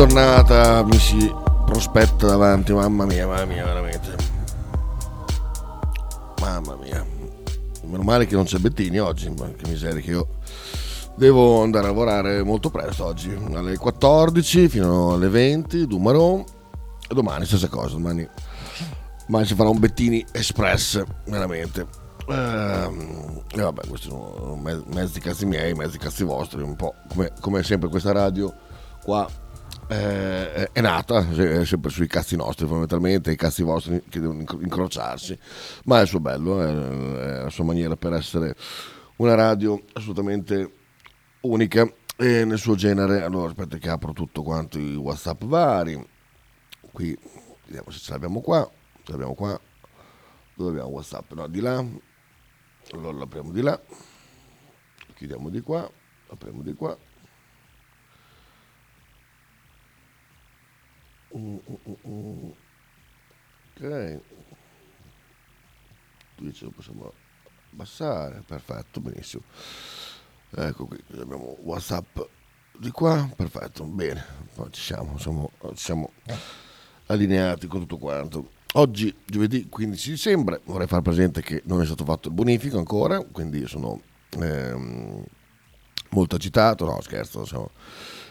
giornata mi si prospetta davanti, mamma mia, mamma mia, veramente. Mamma mia. Meno male che non c'è Bettini oggi, ma che miseria che io devo andare a lavorare molto presto oggi, alle 14 fino alle 20, Dumaron, e domani stessa cosa, domani, domani si farà un Bettini Express, veramente. Ehm, e vabbè, questi sono mezzi cazzi miei, mezzi cazzi vostri, un po' come, come sempre questa radio qua eh, è nata è sempre sui cazzi nostri fondamentalmente i cazzi vostri che devono incrociarsi ma è il suo bello è la sua maniera per essere una radio assolutamente unica e nel suo genere. Allora aspetta che apro tutto quanto i whatsapp vari. Qui vediamo se ce l'abbiamo qua ce l'abbiamo qua. Dove abbiamo whatsapp? No di là. Allora l'apriamo di là. Chiudiamo di qua apriamo di qua Ok. Twitch lo possiamo abbassare, perfetto, benissimo. Ecco qui, abbiamo Whatsapp di qua, perfetto, bene, poi ci siamo, siamo, siamo allineati con tutto quanto. Oggi, giovedì 15 dicembre, vorrei far presente che non è stato fatto il bonifico ancora, quindi sono ehm, molto agitato, no scherzo, siamo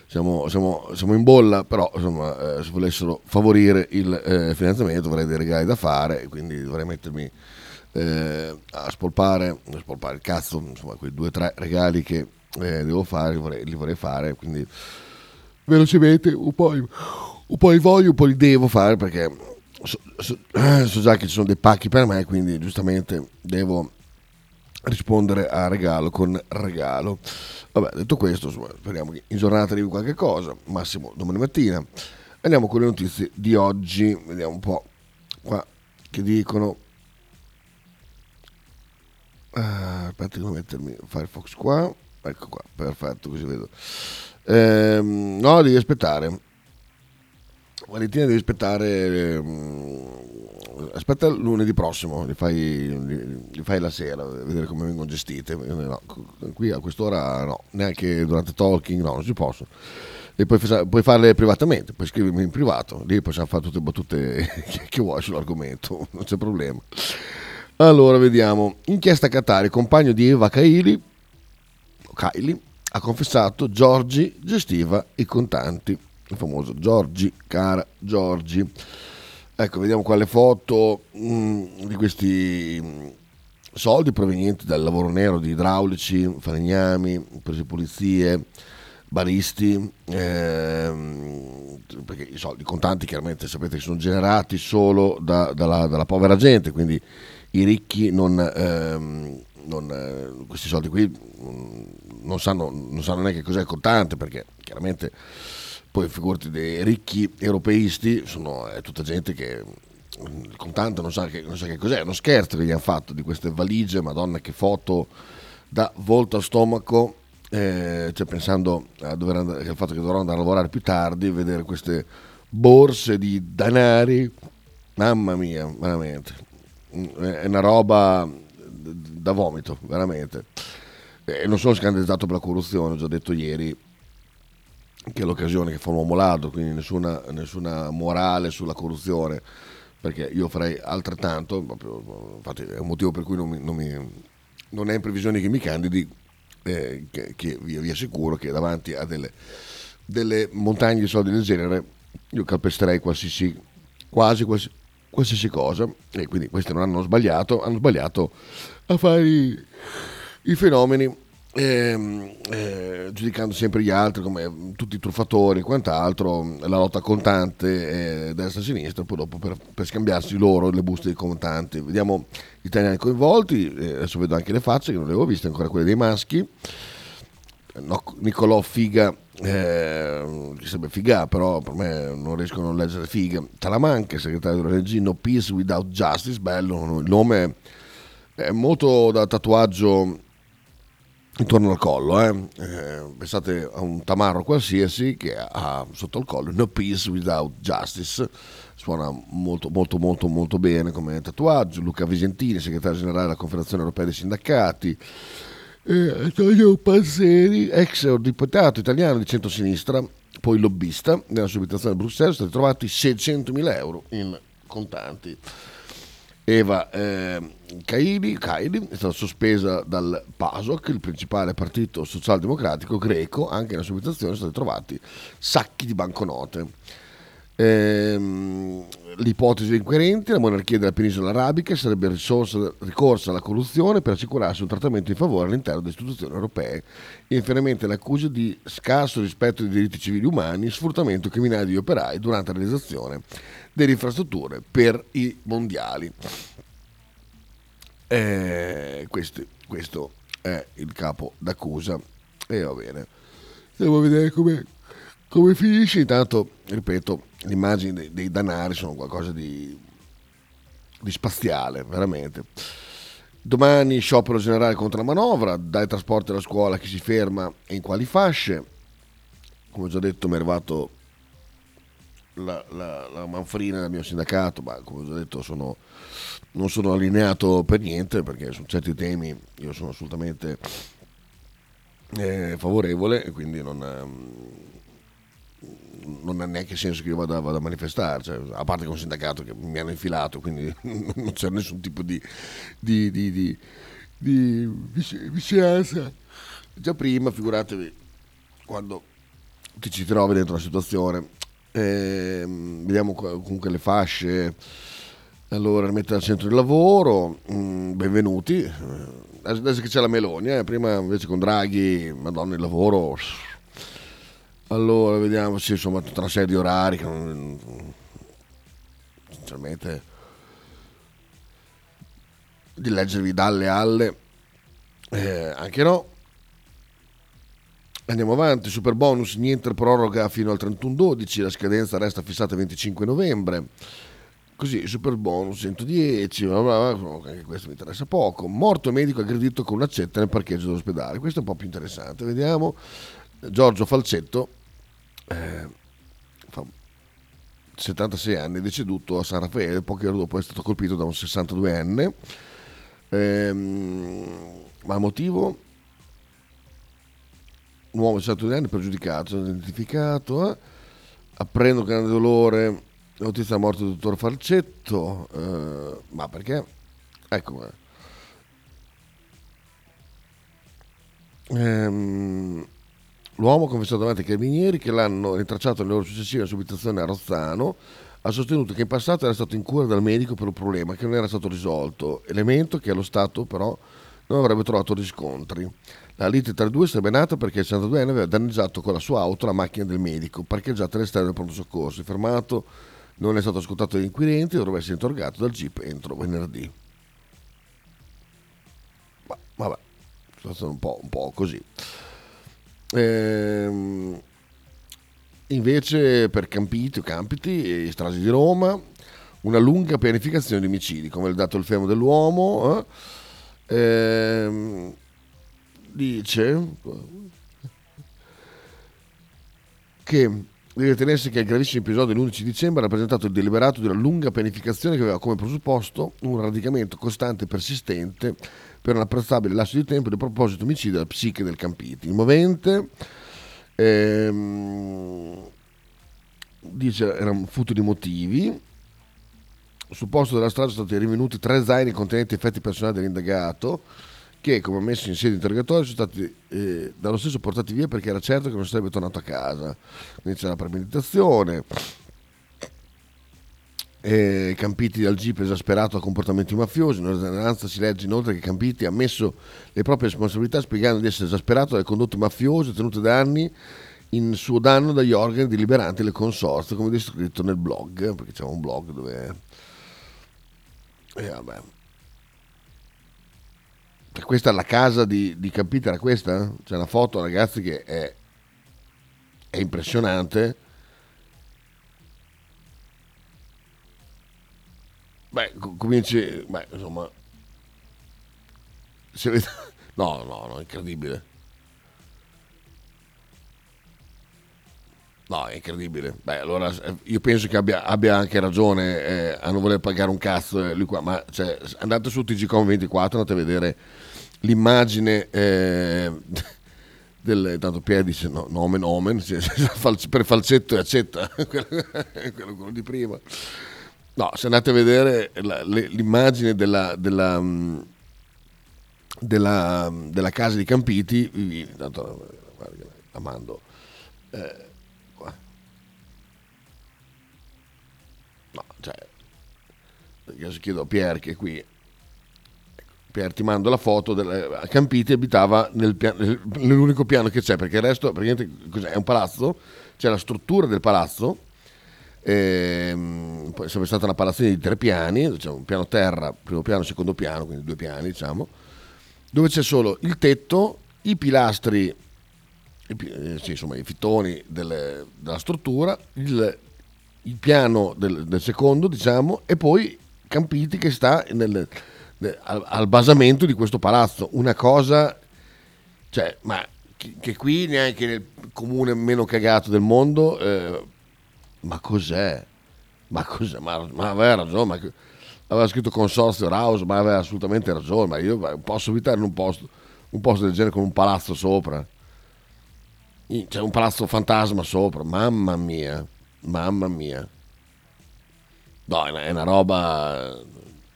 siamo, siamo, siamo, in bolla, però insomma, eh, se volessero favorire il eh, finanziamento avrei dei regali da fare, quindi dovrei mettermi eh, a spolpare, a spolpare il cazzo, insomma, quei due o tre regali che eh, devo fare, li vorrei, li vorrei, fare, quindi velocemente un po', un po' li voglio, un po' li devo fare perché so, so, so già che ci sono dei pacchi per me, quindi giustamente devo rispondere a regalo con regalo. Vabbè, detto questo, speriamo che in giornata arrivi qualche cosa, massimo domani mattina. Andiamo con le notizie di oggi, vediamo un po' qua che dicono. Ah, aspetta, devo mettermi Firefox qua. Ecco qua, perfetto, così vedo. Ehm, no, devi aspettare. Valentina devi aspettare. Ehm, aspetta lunedì prossimo, li fai, li, fai, la sera, vedere come vengono gestite. No, qui a quest'ora no, neanche durante talking, no, non si possono. E puoi, puoi farle privatamente, puoi scrivermi in privato, lì possiamo fare tutte le battute che vuoi sull'argomento, non c'è problema. Allora, vediamo. Inchiesta Qatari, compagno di Eva Kaili, Kaili ha confessato Giorgi gestiva i contanti il famoso Giorgi, cara Giorgi. Ecco, vediamo qua le foto mh, mm, di questi mm, soldi provenienti dal lavoro nero di idraulici, falegnami, prese pulizie, baristi, ehm, perché i soldi contanti chiaramente sapete che sono generati solo da, dalla, dalla, povera gente, quindi i ricchi non, ehm, non, eh, questi soldi qui mm, non sanno, non sanno neanche cos'è il contante perché chiaramente poi figurati dei ricchi europeisti, sono è tutta gente che il contante non sa, che, non sa che cos'è, è uno scherzo che gli hanno fatto di queste valigie, madonna che foto da volto a stomaco, eh, cioè pensando andare, al fatto che dovrò andare a lavorare più tardi, vedere queste borse di danari, mamma mia, veramente, è una roba da vomito, veramente. E non sono scandalizzato per la corruzione, ho già detto ieri, che è l'occasione che fa un uomo ladro, quindi nessuna, nessuna morale sulla corruzione, perché io farei altrettanto, proprio, infatti è un motivo per cui non, mi, non, mi, non è in previsione che mi candidi, eh, che, che vi, assicuro che davanti a delle, delle, montagne di soldi del genere io calpesterei qualsiasi, quasi qualsiasi, qualsiasi cosa, e quindi questi non hanno sbagliato, hanno sbagliato a fare i, i fenomeni eh, eh, giudicando sempre gli altri come tutti i truffatori e quant'altro, la lotta contante eh, destra-sinistra, poi dopo per, per, scambiarsi loro le buste di contanti. Vediamo gli italiani coinvolti, eh, adesso vedo anche le facce che non le avevo viste ancora, quelle dei maschi. No, Nicolò Figa, eh, sarebbe Figa, però per me non riescono a leggere Figa. Talamanca, segretario della regia, No Peace Without Justice, bello, il nome è molto da tatuaggio intorno al collo. Eh. Eh, pensate a un tamarro qualsiasi che ha sotto il collo No Peace Without Justice. Suona molto, molto, molto, molto bene come tatuaggio. Luca Visentini, segretario generale della Confederazione Europea dei Sindacati. Eh, Antonio Panzeri, ex deputato italiano di centrosinistra, poi lobbista, nella sua abitazione a Bruxelles sono stati trovati 600.000 euro in contanti. Eva eh, Kaili, Kaili, è stata sospesa dal PASOK, il principale partito socialdemocratico greco, anche nella sua abitazione sono stati trovati sacchi di banconote. Ehm, l'ipotesi incoerente, la monarchia della penisola arabica sarebbe risorsa, ricorsa alla corruzione per assicurarsi un trattamento in favore all'interno delle istituzioni europee, inferamente l'accusa di scarso rispetto dei diritti civili umani, sfruttamento criminale di operai durante la realizzazione delle infrastrutture per i mondiali. Eh, questo, questo, è il capo d'accusa e va bene. Andiamo a vedere come, come finisce. Intanto, ripeto, le immagini dei, dei danari sono qualcosa di, di spaziale, veramente. Domani sciopero generale contro la manovra, dai trasporti alla scuola chi si ferma e in quali fasce. Come ho già detto mi è arrivato la, la, la manfrina del mio sindacato, ma come ho detto sono, non sono allineato per niente perché su certi temi io sono assolutamente eh, favorevole e quindi non, non ha neanche senso che io vada, vada a manifestare, cioè, a parte che un sindacato che mi hanno infilato, quindi non c'è nessun tipo di, di, di, di, di vicinanza. Già prima, figuratevi, quando ti ci trovi dentro la situazione, eh, vediamo comunque le fasce, allora mettere al centro il lavoro, mm, benvenuti, eh, adesso che c'è la Meloni, eh, prima invece con Draghi, madonna il lavoro. Allora, vediamo, sì, insomma, tutta una serie di orari che non, sinceramente di leggervi dalle alle eh, anche no andiamo avanti super bonus niente proroga fino al 31-12 la scadenza resta fissata il 25 novembre così super bonus 110 bla bla bla, anche questo mi interessa poco morto medico aggredito con un'accetta nel parcheggio dell'ospedale questo è un po' più interessante vediamo Giorgio Falcetto eh, 76 anni, deceduto a San Raffaele, pochi ore dopo è stato colpito da un 62enne. Ehm, ma motivo? Un uomo di 62 anni pregiudicato, identificato, eh? apprendo grande dolore notizia della morte del dottor Falcetto, eh, ma perché? Ecco, ehm, L'uomo ha confessato davanti ai carabinieri che l'hanno ritracciato successive alla sua abitazione a Rozzano. Ha sostenuto che in passato era stato in cura dal medico per un problema che non era stato risolto, elemento che allo Stato però non avrebbe trovato riscontri. La lite tra i due sarebbe nata perché il 62enne aveva danneggiato con la sua auto la macchina del medico, parcheggiata all'esterno del pronto soccorso. Fermato, non è stato ascoltato dagli inquirenti e dovrebbe essere interrogato dal GIP entro venerdì. Ma, vabbè, situazione un un po' così. Ehm, invece per Campiti o Campiti e stragi di Roma una lunga pianificazione di omicidi, come il dato il fermo dell'uomo. Eh? Ehm, dice che deve tenersi che il gravissimo episodio dell'11 dicembre ha rappresentato il deliberato di una lunga pianificazione che aveva come presupposto un radicamento costante e persistente per un apprezzabile lasso di tempo di proposito omicidio della psiche del Campiti. Il movente ehm, dice erano futuri motivi. Sul posto della strada sono stati rinvenuti tre zaini contenenti effetti personali dell'indagato che, come messo in sede interrogatorio, sono stati eh, dallo stesso portati via perché era certo che non sarebbe tornato a casa. Quindi c'è la premeditazione eh, Campiti dal GIP esasperato a comportamenti mafiosi. Nell'ordinanza si legge inoltre che Campiti ha ammesso le proprie responsabilità spiegando di essere esasperato dalle condotte mafiose tenute da anni in suo danno dagli organi deliberanti del consorzio, come descritto nel blog, perché c'è un blog dove... Eh, questa è la casa di, di Campiti, era questa? C'è una foto, ragazzi, che è, è impressionante Beh, cominci, beh, insomma, se no, no, no, incredibile. No, è incredibile. Beh, allora eh, io penso che abbia, abbia anche ragione eh, a non voler pagare un cazzo eh, lui qua, ma cioè, andate su TGCOM24, andate a vedere l'immagine eh, del, tanto Pier dice no, nomen omen, per falsetto e accetta quello, quello di prima. No, se andate a vedere la, le, l'immagine della, della, mm, della, della, casa di Campiti, vi, tanto, guarda, la mando. Eh, io chiedo a Pier che è qui Pier ti mando la foto del, Campiti abitava nel piano, nell'unico piano che c'è perché il resto è un palazzo c'è la struttura del palazzo ehm, poi sempre stata una palazzina di tre piani c'è un piano terra primo piano secondo piano quindi due piani diciamo dove c'è solo il tetto i pilastri eh, sì, insomma i fittoni delle, della struttura il, il piano del, del secondo diciamo e poi Campiti che sta nel al, al, basamento di questo palazzo. Una cosa, cioè, ma che, che qui neanche nel comune meno cagato del mondo, eh, ma cos'è? Ma cos'è? Ma, ma aveva ragione, ma, aveva scritto consorzio Raus, ma aveva assolutamente ragione, ma io posso abitare in un posto, un posto del genere con un palazzo sopra. C'è un palazzo fantasma sopra, mamma mia, mamma mia. No, è una roba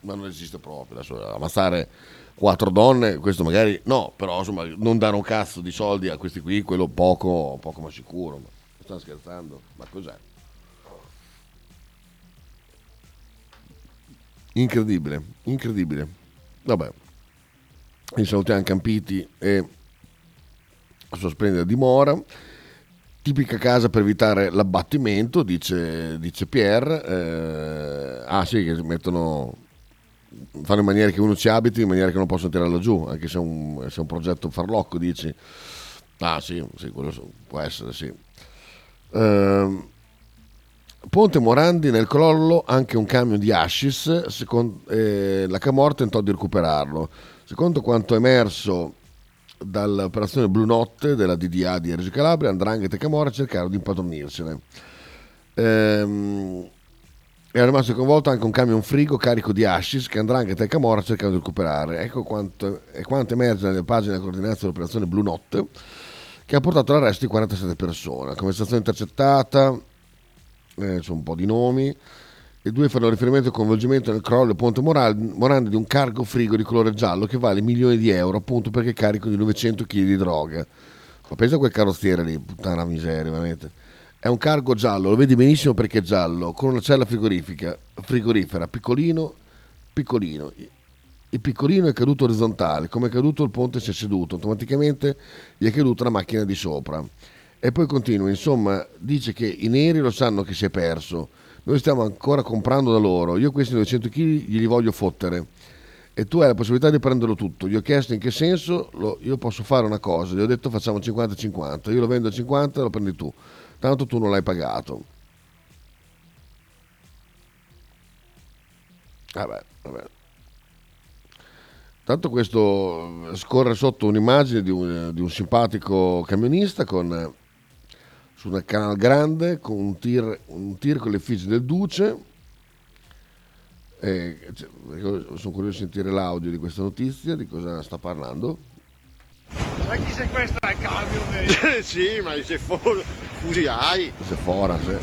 ma non esiste proprio. Adesso ammazzare quattro donne, questo magari no, però insomma non dare un cazzo di soldi a questi qui, quello poco, poco ma sicuro. Ma stanno scherzando? Ma cos'è? Incredibile, incredibile. Vabbè, vi salutiamo Campiti e la sua splendida dimora. Tipica casa per evitare l'abbattimento, dice, dice Pierre. Eh, ah sì, che mettono fanno in maniera che uno ci abiti in maniera che non possa tirarlo giù, anche se è un, se è un progetto farlocco, dici. Ah sì, sì quello può essere, sì. Uh, Ponte Morandi nel crollo anche un camion di Ascis, secondo, eh, la Camor tentò di recuperarlo. Secondo quanto emerso dall'operazione Blue Notte della DDA di Reggio Calabria, Andrangheta e Camorra cercarono di impadronirsene. Ehm, era rimasto coinvolto anche un camion frigo carico di hashish che Andrangheta e Camorra cercano di recuperare. Ecco quanto, quanto emerge nelle pagine della coordinanza dell'operazione Blue Notte, che ha portato all'arresto di 47 persone. Conversazione intercettata, eh, c'è un po' di nomi, e due fanno riferimento al coinvolgimento nel crollo del ponte Morandi di un cargo frigo di colore giallo che vale milioni di euro appunto perché è carico di 900 kg di droga. Ma pensa a quel carrozziere lì, puttana miseria, veramente. È un cargo giallo, lo vedi benissimo perché è giallo, con una cella frigorifera, piccolino, piccolino. Il piccolino è caduto orizzontale, come è caduto il ponte si è seduto, automaticamente gli è caduta la macchina di sopra. E poi continua, insomma, dice che i neri lo sanno che si è perso, noi stiamo ancora comprando da loro, io questi 900 kg glieli voglio fottere e tu hai la possibilità di prenderlo tutto. Gli ho chiesto in che senso, lo, io posso fare una cosa, gli ho detto facciamo 50-50, io lo vendo a 50 lo prendi tu tanto tu non l'hai pagato. Vabbè, vabbè. Tanto questo scorre sotto un'immagine di un, di un simpatico camionista con, su un canale grande con un tir, un tir con le l'effigie del Duce. E, cioè, sono curioso di sentire l'audio di questa notizia, di cosa sta parlando. Ma chi sequestra il camion? sì, ma se fuori fusi hai. Se fuori, sì.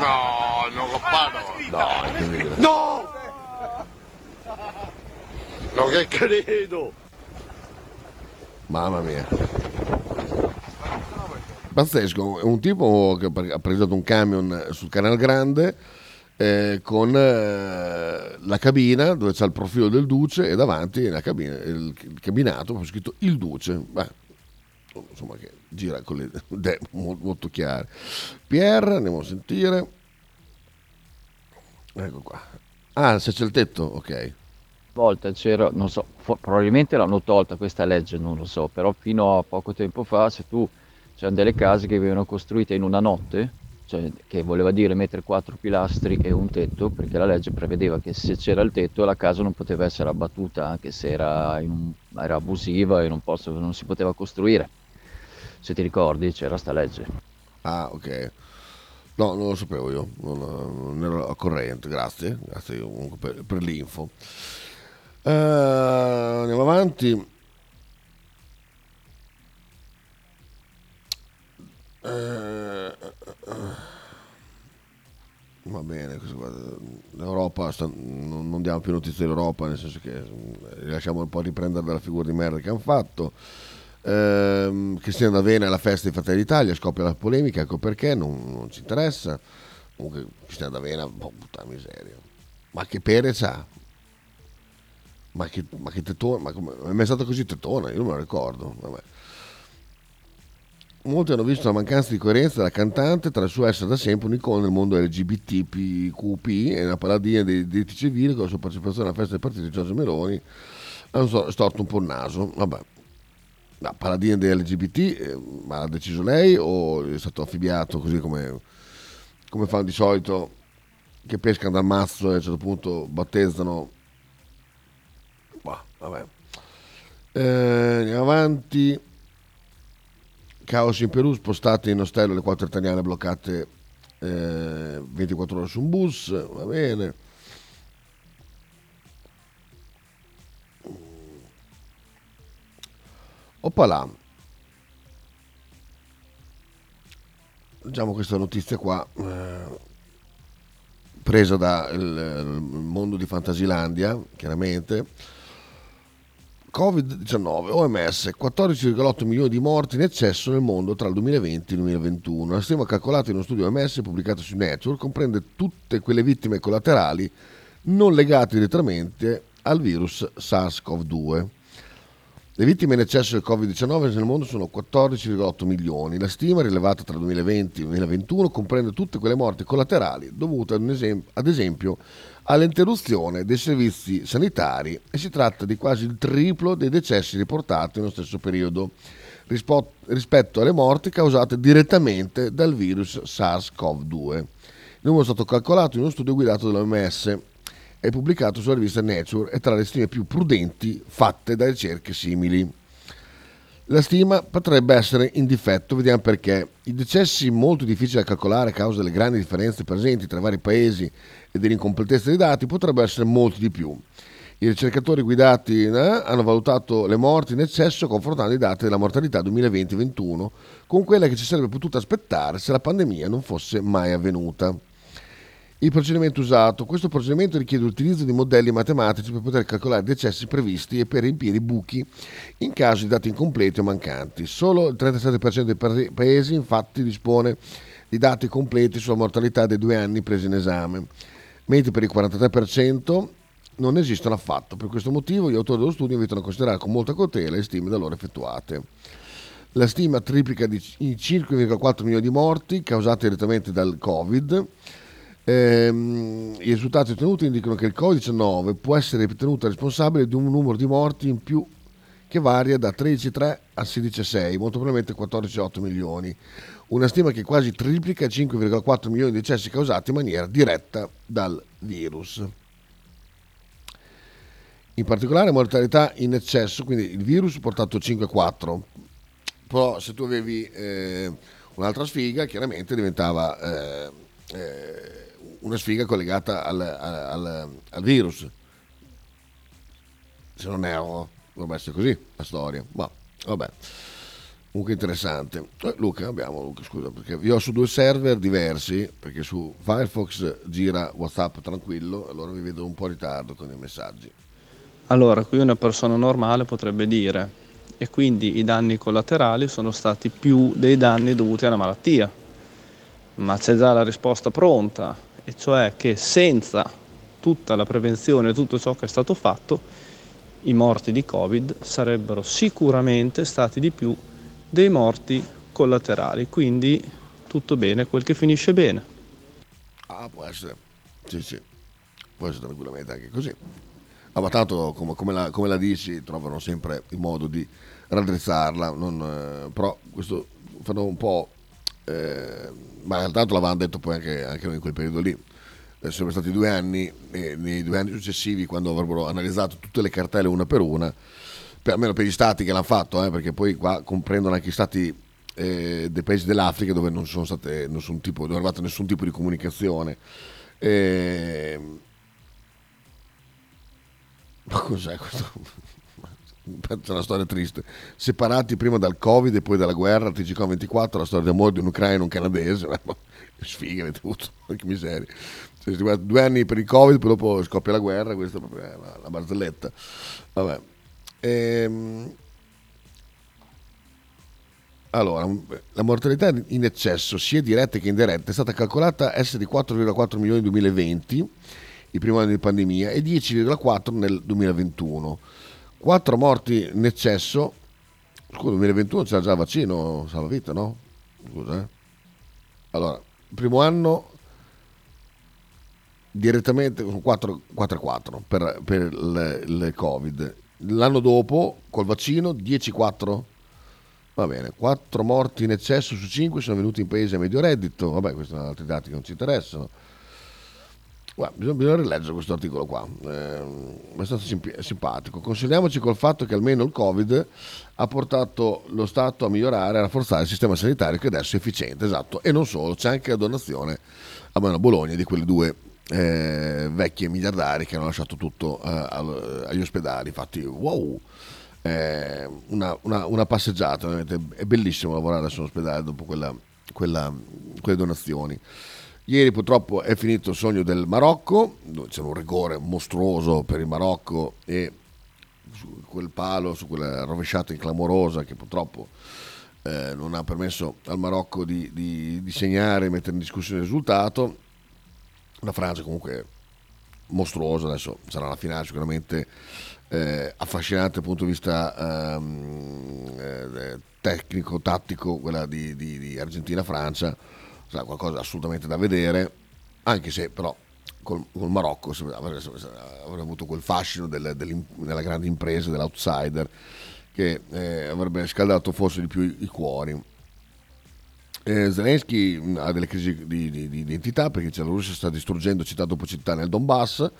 No, non lo fanno. No, incredibile. No! Non che credo. Mamma mia. Pazzesco, è un tipo che ha preso un camion sul Canal Grande eh, con eh, la cabina dove c'è il profilo del Duce e davanti cabina, il, il cabinato con scritto il Duce. Beh, insomma che gira con le idee molto, molto chiare. Pierre, andiamo a sentire. Ecco qua. Ah, se c'è il tetto, ok. Volta c'era, non so, probabilmente l'hanno tolta questa legge, non lo so, però fino a poco tempo fa, se tu c'erano delle case che venivano costruite in una notte, cioè, che voleva dire mettere quattro pilastri e un tetto, perché la legge prevedeva che se c'era il tetto la casa non poteva essere abbattuta, anche se era, un, era abusiva e non, posso, non, si poteva costruire. Se ti ricordi c'era sta legge. Ah, ok. No, non lo sapevo io, non, non ero a corrente, grazie, grazie per, per l'info. Uh, andiamo avanti. Uh, uh, va bene, l'Europa sta, non, non, diamo più notizie dell'Europa, nel senso che lasciamo un po' riprendere la figura di merda che hanno fatto. Ehm, Cristiano D'Avena alla festa dei Fratelli d'Italia scoppia la polemica, ecco perché non, non ci interessa. Comunque Cristiano D'Avena, boh, puttana miseria. Ma che pere c'ha? Ma che, ma che tettona, ma come, è mai stato così tettona? Io non me lo ricordo. Vabbè. Molti hanno visto la mancanza di coerenza della cantante tra il suo essere da sempre un'icona nel mondo LGBTQP e una paladina dei diritti civili con la sua partecipazione alla festa del partito di Giorgio Meloni hanno storto un po' il naso. Vabbè, la paladina dei LGBT, eh, ma l'ha deciso lei o è stato affibbiato così come, come fanno di solito che pescano dal mazzo e a un certo punto battezzano? Bah, vabbè. Eh, andiamo avanti. Caos in Perù, spostate in ostello le quattro italiane bloccate eh, 24 ore su un bus, va bene. Oppala. Leggiamo questa notizia qua, eh, presa dal mondo di Fantasilandia, chiaramente Covid-19, OMS, 14,8 milioni di morti in eccesso nel mondo tra il 2020 e il 2021. La stima calcolata in uno studio OMS pubblicato su Nature comprende tutte quelle vittime collaterali non legate direttamente al virus SARS-CoV-2. Le vittime in eccesso del Covid-19 nel mondo sono 14,8 milioni. La stima rilevata tra il 2020 e il 2021 comprende tutte quelle morti collaterali dovute ad esempio all'interruzione dei servizi sanitari e si tratta di quasi il triplo dei decessi riportati nello stesso periodo rispetto alle morti causate direttamente dal virus SARS-CoV-2. Il numero è stato calcolato in uno studio guidato dall'OMS e pubblicato sulla rivista Nature e tra le stime più prudenti fatte da ricerche simili. La stima potrebbe essere in difetto, vediamo perché. I decessi molto difficili da calcolare a causa delle grandi differenze presenti tra i vari paesi e dell'incompletezza dei dati potrebbero essere molti di più. I ricercatori guidati eh, hanno valutato le morti in eccesso confrontando i dati della mortalità 2020-21 con quella che ci sarebbe potuta aspettare se la pandemia non fosse mai avvenuta. Il procedimento usato. Questo procedimento richiede l'utilizzo di modelli matematici per poter calcolare i decessi previsti e per riempire i buchi in caso di dati incompleti o mancanti. Solo il 37% dei paesi infatti dispone di dati completi sulla mortalità dei due anni presi in esame, mentre per il 43% non esistono affatto. Per questo motivo gli autori dello studio invitano a considerare con molta cautela le stime da loro effettuate. La stima triplica di 5,4 milioni di morti causati direttamente dal Covid Ehm, I risultati ottenuti indicano che il Covid-19 può essere ritenuto responsabile di un numero di morti in più che varia da 13,3 a 16,6, molto probabilmente 14,8 milioni. Una stima che quasi triplica i 5,4 milioni di decessi causati in maniera diretta dal virus. In particolare mortalità in eccesso, quindi il virus portato 5,4, però se tu avevi eh, un'altra sfiga chiaramente diventava... Eh, eh, una sfiga collegata al, al, al virus. Se non erro, dovrebbe essere così la storia. Ma vabbè, comunque interessante. Eh, Luca, abbiamo Luca, scusa, perché io ho su due server diversi, perché su Firefox gira WhatsApp tranquillo, allora vi vedo un po' in ritardo con i messaggi. Allora, qui una persona normale potrebbe dire, e quindi i danni collaterali sono stati più dei danni dovuti alla malattia. Ma c'è già la risposta pronta, e cioè che senza tutta la prevenzione e tutto ciò che è stato fatto, i morti di Covid sarebbero sicuramente stati di più dei morti collaterali. Quindi tutto bene, quel che finisce bene. Ah, può essere. Sì, sì. Può essere tranquillamente anche così. Ah, ma tanto, come, come, la, come, la, dici, trovano sempre il modo di raddrizzarla. Non, eh, però questo fanno un po'... Eh, ma tanto l'avevano detto poi anche, anche in quel periodo lì. Eh, sono stati due anni, e nei due anni successivi, quando avrebbero analizzato tutte le cartelle una per una, per, almeno per gli stati che l'hanno fatto, eh, perché poi qua comprendono anche i stati eh, dei paesi dell'Africa dove non sono state nessun tipo, non è arrivato nessun tipo di comunicazione. E... Ma cos'è questo? c'è una storia triste. Separati prima dal Covid e poi dalla guerra, TGCOM24, la storia d'amore di un ucraino e un canadese. Sfiga avete avuto, che miseria. Cioè, due anni per il Covid, poi dopo scoppia la guerra, questa è proprio la, la barzelletta. Vabbè. Ehm, allora, la mortalità in eccesso, sia diretta che indiretta, è stata calcolata essere di 4,4 milioni nel 2020, il primo anno di pandemia, e 10,4 nel 2021. 4 morti in eccesso, scusa, nel 2021 c'era già il vaccino salvavita, no? Scusa, eh. Allora, primo anno direttamente con 4,4 per, per il Covid. L'anno dopo, col vaccino, 10,4 Va bene, 4 morti in eccesso su 5 sono venuti in paese a medio reddito. Vabbè, questi sono altri dati che non ci interessano. Guarda, bisogna, bisogna rileggere questo articolo qua, eh, è abbastanza simp- simpatico. Consoliamo col fatto che almeno il Covid ha portato lo Stato a migliorare, a rafforzare il sistema sanitario che adesso è efficiente, esatto. E non solo, c'è anche la donazione a mano Bologna di quelle due eh, vecchie miliardari che hanno lasciato tutto eh, agli ospedali. Infatti, wow! eh, una, una, una, passeggiata, è bellissimo lavorare adesso in ospedale dopo quella, quella, quelle donazioni. Ieri purtroppo è finito il sogno del Marocco, c'era un rigore mostruoso per il Marocco e su quel palo, su quella rovesciata inclamorosa che purtroppo eh, non ha permesso al Marocco di, di, di segnare e mettere in discussione il risultato. La Francia comunque mostruosa, adesso sarà la finale sicuramente eh, affascinante dal punto di vista ehm, eh, tecnico, tattico, quella di, di, di Argentina-Francia, sarà qualcosa assolutamente da vedere, anche se però col, col Marocco avrebbe, avrebbe, avuto quel fascino del, della grande impresa, dell'outsider, che eh, avrebbe scaldato forse di più i, i cuori. Eh, Zelensky ha delle crisi di, di, di identità perché la Russia sta distruggendo città dopo città nel Donbass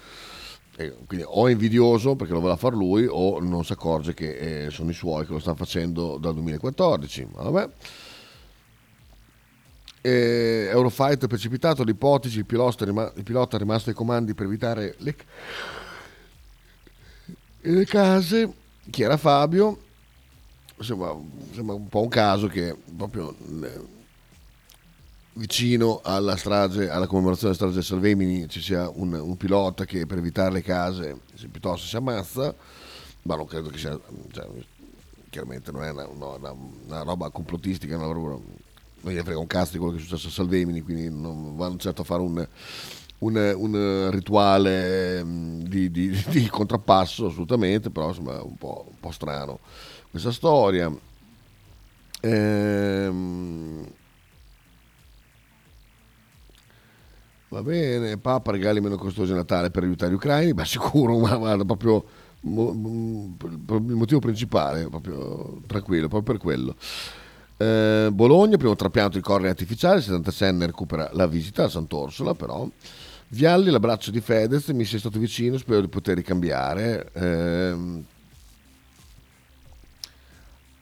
e quindi o è invidioso perché lo voleva fare lui o non si accorge che eh, sono i suoi che lo stanno facendo dal 2014. Vabbè. E Eurofight precipitato, l'ipotesi, il pilota, il pilota è rimasto ai comandi per evitare le, le case. Chi era Fabio? Sembra, sembra, un po' un caso che proprio vicino alla strage, alla commemorazione della strage del Salvemini ci sia un, un, pilota che per evitare le case piuttosto si ammazza, ma non credo che sia, cioè, chiaramente non è una, una, una roba complottistica, una roba, non gli frega un cazzo di quello che è successo a Salvemini, quindi non vanno certo a fare un, un, un rituale mm, di, di, di, contrappasso assolutamente, però insomma è un po', un po strano questa storia. Ehm, Va bene, Papa regali meno costosi a Natale per aiutare gli ucraini, ma sicuro, ma guarda, proprio il motivo principale, proprio tranquillo, proprio per quello. Eh, Bologna, primo trapianto di corni artificiali, 76enne recupera la visita a Sant'Orsola, però. Vialli, l'abbraccio di Fedez, mi sei stato vicino, spero di poter ricambiare. Eh,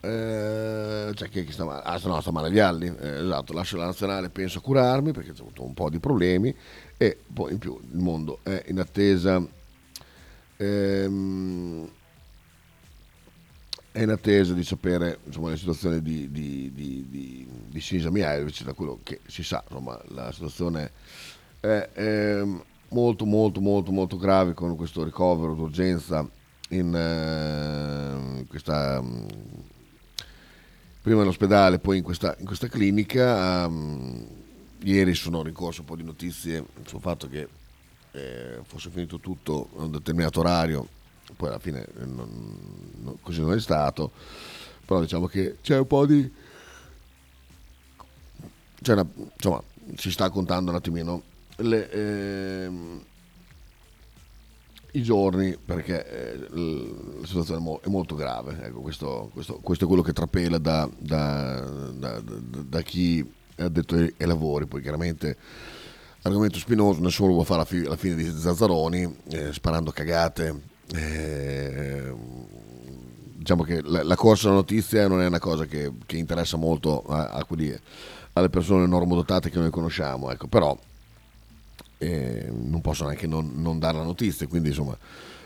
eh, cioè chi, chi sta male? Ah, no, sta male Vialli, eh, esatto, lascio la nazionale, penso a curarmi perché ho avuto un po' di problemi. E poi in più il mondo è in attesa. Ehm, è in attesa di sapere insomma, la situazione di, di, di, di, di Sinisa Mihailovic, da quello che si sa, insomma, la situazione è, è molto molto molto molto grave con questo ricovero d'urgenza in, uh, questa prima all'ospedale, poi in questa, in questa clinica. Um, ieri sono ricorso un po' di notizie sul fatto che eh, fosse finito tutto a un determinato orario, poi alla fine eh, non, non, così non è stato, però diciamo che c'è un po' di... Una, insomma, si sta contando un attimino le, eh, i giorni perché eh, la situazione è, mo- è molto grave. Ecco, questo, questo, questo, è quello che trapela da, da, da, da chi ha detto ai lavori. Poi chiaramente argomento spinoso, nessuno vuole fare la, fi- la fine di Zazzaroni eh, sparando cagate. Eh, diciamo che la, la, corsa alla notizia non è una cosa che, che interessa molto a, a quelli, alle persone normodotate che noi conosciamo, ecco, però eh, non posso neanche non, non, dare la notizia, quindi insomma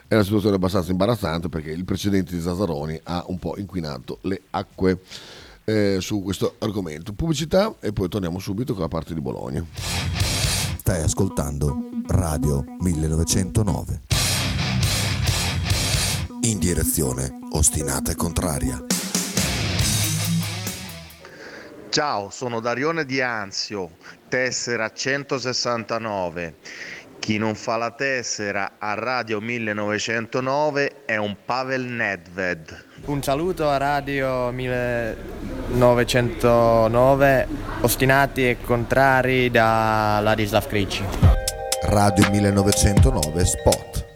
è una situazione abbastanza imbarazzante perché il precedente di Zazzaroni ha un po' inquinato le acque eh, su questo argomento. Pubblicità e poi torniamo subito con la parte di Bologna. Stai ascoltando Radio 1909. In direzione ostinata e contraria. Ciao, sono Darione di Anzio, tessera 169. Chi non fa la tessera a Radio 1909 è un Pavel Nedved. Un saluto a Radio 1909, ostinati e contrari da Ladislav Krejci. Radio 1909 Spot.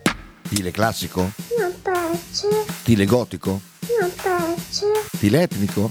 Stile classico? Non piace, Stile gotico? non piace, Stile etnico?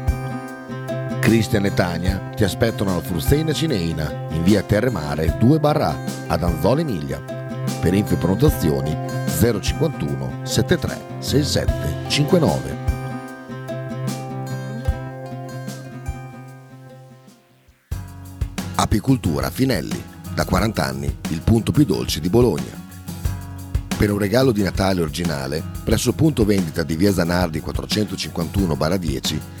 Cristian e Tania ti aspettano alla Fruzeina Cineina in via Terremare 2 barra ad Anzola Emilia. Per info e prenotazioni 051 73 67 59. Apicultura Finelli, da 40 anni il punto più dolce di Bologna. Per un regalo di Natale originale, presso il punto vendita di via Zanardi 451-10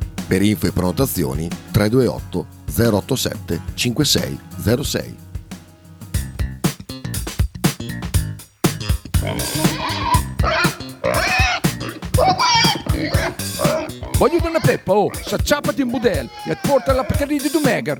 Per info e prenotazioni 328 087 5606. Voglio una peppa, oh, s'acciappati in budel e porta la Pcaridi di Dumegar.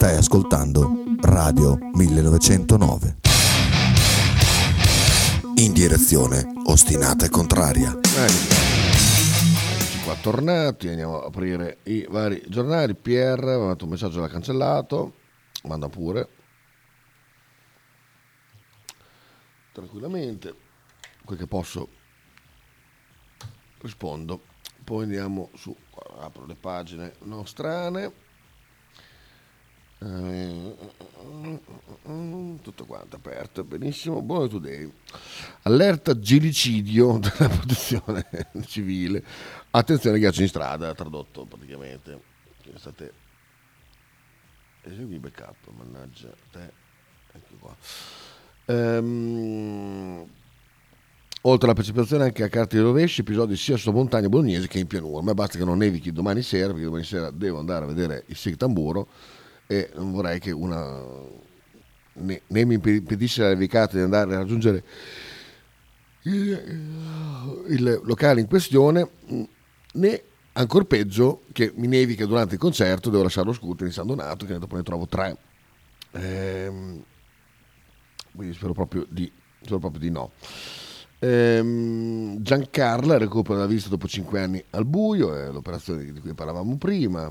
Stai ascoltando Radio 1909. In direzione ostinata e contraria. Eccoci qua tornati, andiamo a aprire i vari giornali. Pierre ha mandato un messaggio, l'ha cancellato, manda pure. Tranquillamente, quel che posso rispondo. Poi andiamo su, apro le pagine nostrane. Eh, tutto quanto aperto, benissimo. Buon today. Allerta gilicidio della protezione civile. Attenzione ghiaccio in strada, tradotto praticamente. State esegui backup, mannaggia te. Ecco qua. Ehm, oltre alla precipitazione anche a carte di rovesci, episodi sia su montagne bolognesi che in pianura. Ma basta che non nevichi domani sera, perché domani sera devo andare a vedere il Sig Tamburo e non vorrei che una né, né mi impedisce la nevicata di andare a raggiungere il, il locale in questione né ancora peggio che mi nevica durante il concerto devo lasciare lo scooter in San Donato che dopo ne trovo tre ehm, quindi spero proprio di, spero proprio di no Ehm, Giancarla recupera la vista dopo 5 anni al buio, è l'operazione di cui parlavamo prima.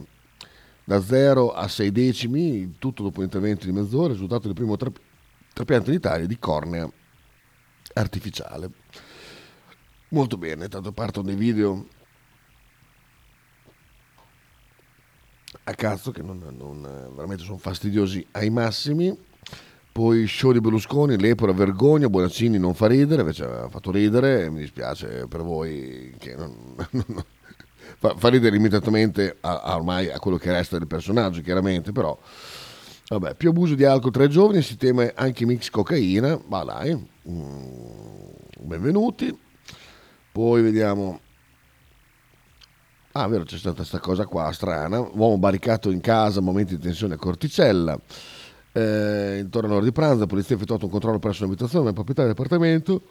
Da 0 a 6 decimi, tutto dopo un intervento di mezz'ora, risultato del primo tra- trapianto in Italia di cornea artificiale. Molto bene, tanto partono dei video a cazzo che non, non- veramente sono fastidiosi ai massimi. Poi show di Berlusconi, l'Epora vergogna, Bonaccini non fa ridere, invece ha fatto ridere mi dispiace per voi che non, non- fa, fa ridere limitatamente a, a ormai a quello che resta del personaggio, chiaramente, però vabbè, più abuso di alcol tra i giovani, si teme anche mix cocaina, ma dai, mm, benvenuti. Poi vediamo Ah, vero, c'è stata questa cosa qua strana. Uomo barricato in casa, momenti di tensione a Corticella. Eh, intorno all'ora di pranzo, la polizia ha effettuato un controllo presso un'abitazione del proprietario dell'appartamento.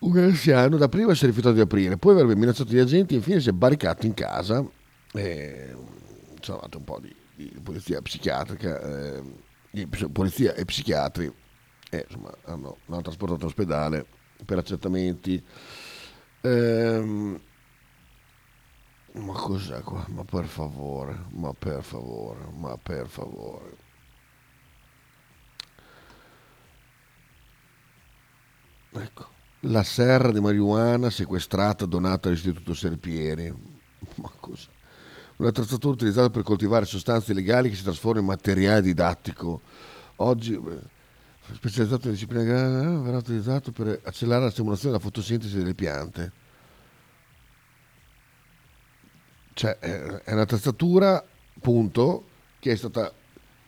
Un anziano da prima si è rifiutato di aprire, poi avrebbe minacciato gli agenti e infine si è barricato in casa. E, sono andati un po' di, di polizia psichiatrica, eh, polizia e psichiatri e insomma hanno, l'hanno trasportato in ospedale per accertamenti. Ehm, ma cos'è qua? Ma per favore, ma per favore, ma per favore. Ecco, la serra di marijuana sequestrata donata all'Istituto Serpieri. Ma cos'è? Un'attrezzatura utilizzata per coltivare sostanze illegali che si trasforma in materiale didattico. Oggi, beh, specializzato in discipline agrare, verrà utilizzato per accelerare la stimolazione della fotosintesi delle piante. Cioè, è un'attrezzatura, punto, che è stata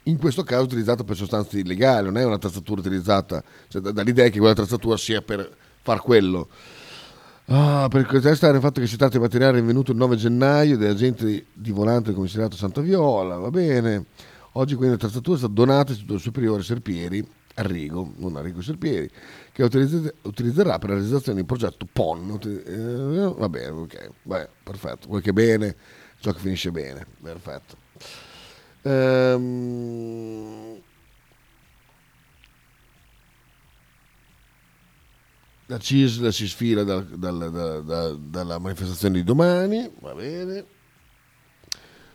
in questo caso utilizzata per sostanze illegali, non è un'attrezzatura utilizzata, cioè, da- dall'idea che quell'attrezzatura sia per far quello. Ah, per contestare il fatto che si tratta di materiale rinvenuto il 9 gennaio dagli agenti di volante del commissariato Santa Viola, va bene. Oggi quindi l'attrezzatura è stata donata all'Istituto Superiore Serpieri, Arrigo, non Arrigo Serpieri, che utilizz- utilizzerà per la realizzazione un progetto PON. Eh, va bene, ok, Beh, perfetto, quel che bene, ciò che finisce bene, perfetto. Ehm, la CISL si sfila dal- dal- da- da- dalla manifestazione di domani, va bene.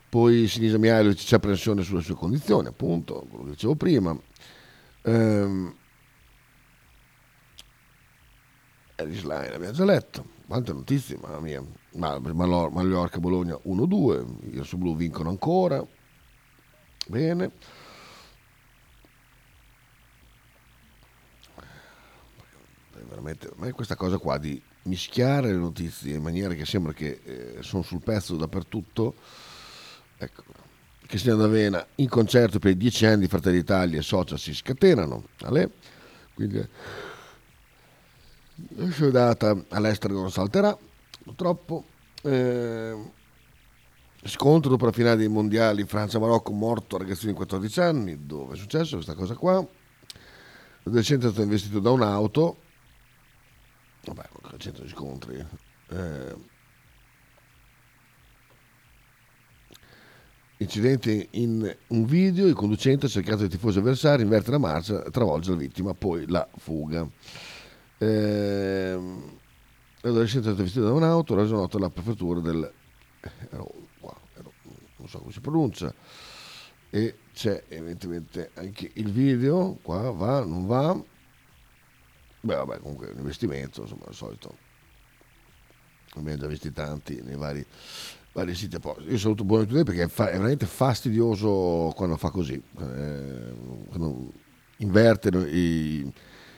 Poi Sinisa Mihailovic c'è apprensione sulle sue condizioni, appunto, quello che dicevo prima. Ehm, Eris Line abbiamo già letto, quante notizie, mamma mia. Mallorca Bologna 1-2, i rossoblu vincono ancora. Bene. Veramente, a me questa cosa qua di mischiare le notizie in maniera che sembra che eh, sono sul pezzo dappertutto, ecco, Cristina D'Avena in concerto per i dieci anni di Fratelli d'Italia e social si scatenano, Ale. quindi la sua data all'estero non salterà, purtroppo. Eh, scontro dopo la finale dei mondiali Francia-Marocco, morto ragazzino di 14 anni, dove è successo questa cosa qua? L'adolescente è stato investito da un'auto, vabbè, centro di scontri. Eh, incidente in un video, il conducente ha cercato i tifosi avversari, inverte la marcia, travolge la vittima, poi la fuga. Ehm, l'adolescente è stato vestito da un'auto, reso noto alla prefettura del... ero qua, ero- non so come si pronuncia, e c'è evidentemente anche il video, qua va, non va, beh vabbè comunque è un investimento, insomma al solito, abbiamo già visti tanti nei vari, vari siti apposta. Io saluto Buono Today perché è, fa- è veramente fastidioso quando fa così, eh, quando inverte i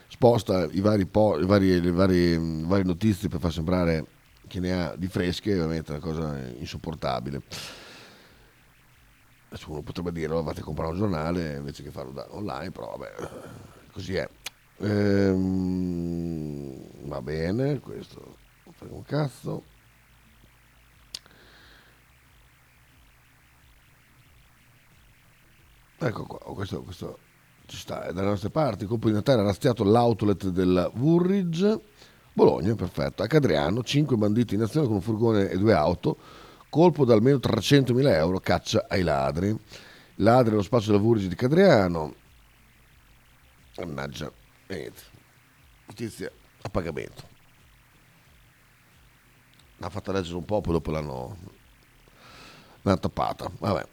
sposta i vari, po- i vari- le varie, varie notizie per far sembrare che ne ha di fresche, è veramente una cosa insopportabile. Uno potrebbe dire, "Oh, a comprare un giornale invece che farlo online, però vabbè, così è. Ehm, va bene, questo frega un cazzo. Ecco qua, oh, questo, questo ci sta, è dalle nostre parti. Colpo di Natale ha razziato l'outlet della Woolridge. Bologna, perfetto. A Cadriano, 5 banditi in azione con un furgone e due auto. Colpo da almeno 300.000 euro, caccia ai ladri. Ladri allo spazio della Woolridge di Cadriano. Mannaggia, niente. Notizia a pagamento. L'ha fatta leggere un po', poi dopo l'hanno, l'hanno tappata. Vabbè.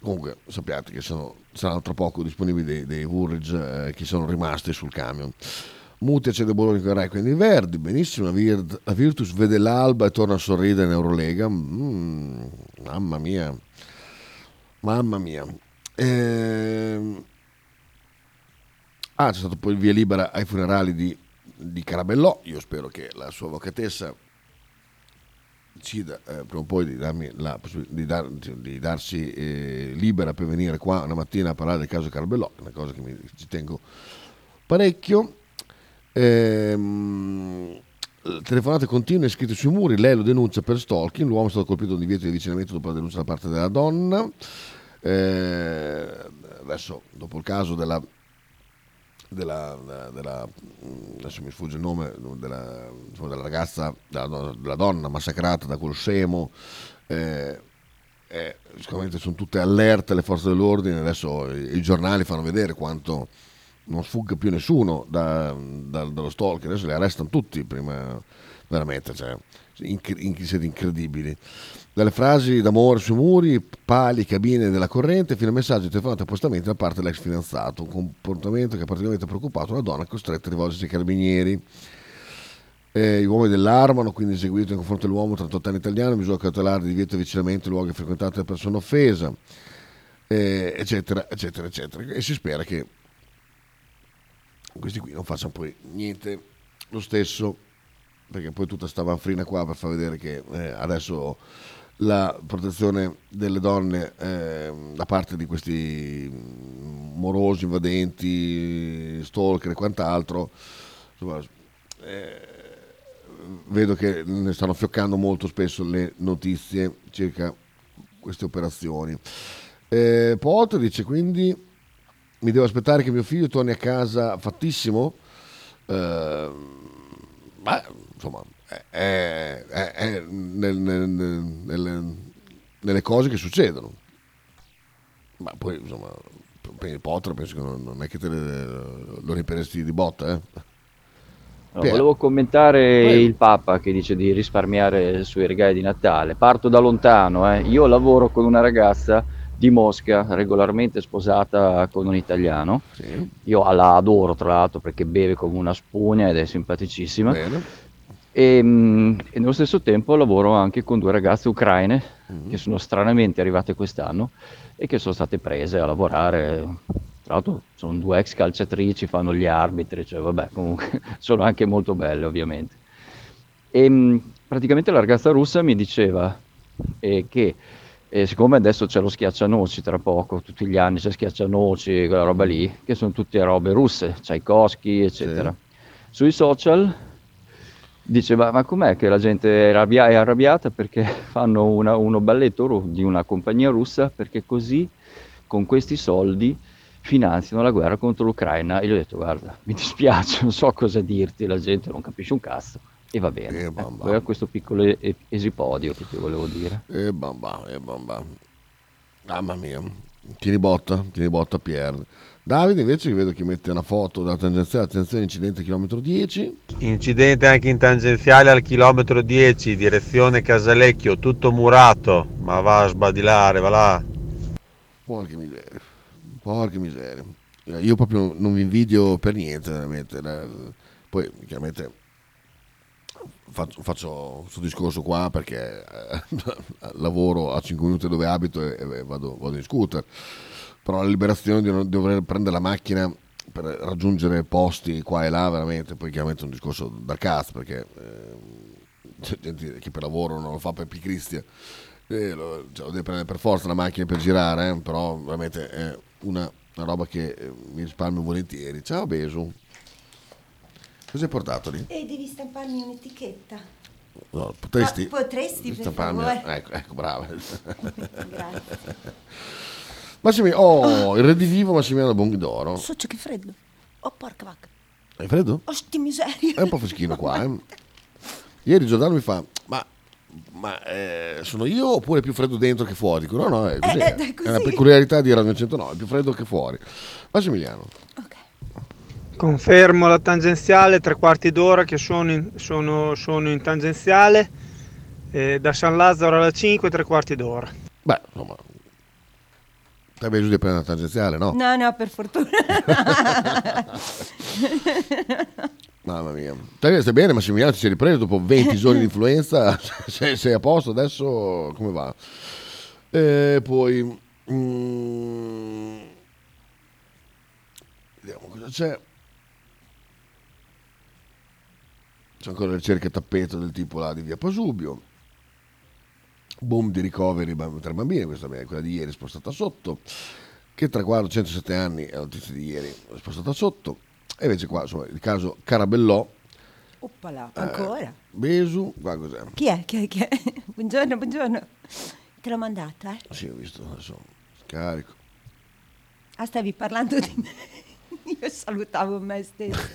Comunque sappiate che sono, saranno tra poco disponibili dei, dei Woolridge eh, che sono rimasti sul camion. Muti accede Bologna con Rai quindi Verdi, benissimo, la, Vir- la Virtus vede l'alba e torna a sorridere in Eurolega. Mm, mamma mia, mamma mia. Ehm, Ah, c'è stato poi il via libera ai funerali di, di Carabellò. Io spero che la sua avvocatessa decida eh, prima o poi di, darmi la di, dar- di darsi eh, libera per venire qua una mattina a parlare del caso Carabellò, è una cosa che mi, ci tengo parecchio. Ehm, telefonate continue scritte sui muri, lei lo denuncia per stalking, l'uomo è stato colpito da un divieto di avvicinamento dopo la denuncia da parte della donna. Eh, adesso, dopo il caso della della, della- adesso mi sfugge il nome della, insomma, della ragazza della, della donna massacrata da quel scemo eh, eh, sicuramente sono tutte allerte le forze dell'ordine adesso i, i giornali fanno vedere quanto non sfugga più nessuno da- da- dallo stalker adesso li arrestano tutti prima veramente cioè, inc- inc- siete incredibili dalle frasi d'amore sui muri, pali, cabine della corrente, fino a messaggi telefonati appostamenti da parte dell'ex fidanzato, un comportamento che ha particolarmente preoccupato una donna costretta a rivolgersi ai carabinieri. Eh, gli uomini dell'arma hanno quindi eseguito in confronto dell'uomo 38 anni italiano misura cautelare di divieto di avvicinamento in luoghi frequentati da persona offesa, eh, eccetera, eccetera, eccetera. E si spera che questi qui non facciano poi niente lo stesso, perché poi tutta sta manfrina qua per far vedere che eh, adesso la protezione delle donne eh, da parte di questi morosi, invadenti, stalker e quant'altro, insomma, eh, vedo che ne stanno fioccando molto spesso le notizie circa queste operazioni. Eh, Potter dice quindi mi devo aspettare che mio figlio torni a casa fattissimo. Eh, ma insomma, è, è- è- nel- nel- nel- nelle, cose che succedono. Ma poi, insomma, per il Potter penso che non, non è che te le, lo riemperesti di botta, eh? No, volevo commentare Prego. il Papa che dice di risparmiare sui regali di Natale. Parto da lontano, eh. io lavoro con una ragazza di Mosca, regolarmente sposata con un italiano. Io la adoro tra l'altro perché beve come una spugna ed è simpaticissima. E, mm, e nello stesso tempo lavoro anche con due ragazze ucraine che sono stranamente arrivate quest'anno e che sono state prese a lavorare. Tra l'altro sono due ex calciatrici, fanno gli arbitri, cioè vabbè, comunque sono anche molto belle ovviamente. E mh, praticamente la ragazza russa mi diceva eh, che eh, siccome adesso c'è lo schiaccianoci tra poco, tutti gli anni c'è schiaccianoci, quella roba lì, che sono tutte robe russe, Tchaikovsky, eccetera. Sui social diceva, ma com'è che la gente è, arrabbia- è arrabbiata perché fanno una- uno balletto ru- di una compagnia russa perché così con questi soldi finanziano la guerra contro l'Ucraina e gli ho detto guarda mi dispiace non so cosa dirti la gente non capisce un cazzo e va bene ecco, era questo piccolo e- esipodio che ti volevo dire E bamba, e bamba. Mamma mia. Tieni botta, tieni botta Pier. Davide invece vedo che mette una foto della tangenziale, attenzione incidente chilometro 10. Incidente anche in tangenziale al chilometro 10, direzione Casalecchio, tutto murato. Ma va a sbadilare, va là. Porca miseria, porca miseria. Eh, Io proprio non vi invidio per niente, veramente. Poi chiaramente faccio, faccio questo discorso qua perché eh, lavoro a 5 minuti dove abito e, e vado, vado in scooter. Però la liberazione di non dover prendere la macchina per raggiungere posti qua e là, veramente, poi chiaramente è un discorso da cazzo perché eh, c'è gente che per lavoro non lo fa per pigrizia. Eh, lo, cioè, lo deve prendere per forza la macchina per girare, eh, però veramente è una, una roba che eh, mi risparmio volentieri. Ciao Besu. Cosa hai portato lì? E devi stamparmi un'etichetta. No, potresti? Ma potresti, per stamparmi-? Ecco, ecco, brava. Grazie. Massimiliano, oh, il redivivo Massimiliano Bongidoro. Socio che freddo. Oh porca vacca. Hai freddo? Oh sti miseria. È un po' freschino qua, eh. Ieri Giordano mi fa, ma, ma eh, sono io oppure è più freddo dentro che fuori? Dico, no, no, è così. Eh, eh. è così. È una peculiarità di Radio 109, è più freddo che fuori. Massimiliano. Confermo la tangenziale, tre quarti d'ora che sono in, sono- sono in tangenziale, eh, da San Lazzaro alla 5, tre quarti d'ora. Beh, insomma, giusto di prendere la tangenziale, no? No, no, per fortuna. Mamma mia. Te stai bene Massimiliano, ti sei ripreso dopo 20 giorni di influenza? sei, sei a posto adesso? Come va? E poi... mm, vediamo cosa c'è. C'è ancora le ricerche a tappeto del tipo là di via Pasubio. Boom di ricoveri tra bambini, questa è quella di ieri spostata sotto. Che traguardo 107 anni è la notizia di ieri spostata sotto. E invece qua insomma il caso Carabellò, Oppala, eh, ancora? Besu, qua cos'è? Chi è? Chi è? Chi è? Buongiorno, buongiorno. Te l'ho mandata, eh? Sì, ho visto, adesso scarico. Ah, stavi parlando di me. Io salutavo me stesso.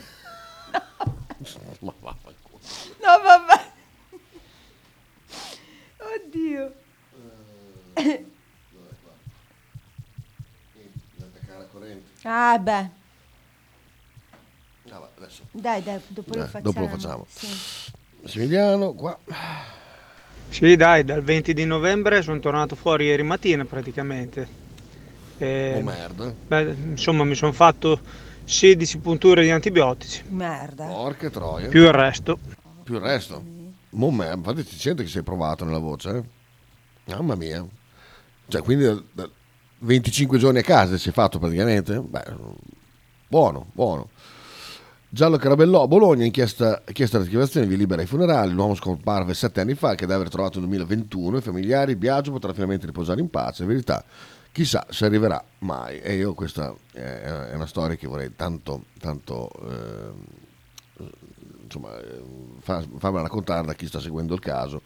Ma vaffanculo. No, vabbè. Oddio. Ah, beh. Ah, va, adesso. Dai, dai, dopo lo Eh, facciamo. dopo lo facciamo. Sì. Massimiliano, qua. Sì, dai, dal 20 di novembre sono tornato fuori ieri mattina praticamente. Eh, Oh merda. beh, insomma, mi sono fatto 16 punture di antibiotici, Merda. Porca troia. più il resto. Più il resto. Mo me- infatti si sente che sei provato nella voce, eh? Mamma mia. Cioè, quindi da, da 25 giorni a casa si è fatto praticamente? Beh, buono, buono. Giallo Carabellò Bologna, inchiesta, inchiesta l'archiviazione, vi libera i funerali. L'uomo scomparve sette anni fa, che deve aver trovato nel 2021. I familiari, Biagio potrà finalmente riposare in pace. In verità, chissà se arriverà mai. E io questa è una storia che vorrei tanto, tanto eh, insomma, eh, fa- farmela raccontare da chi sta seguendo il caso,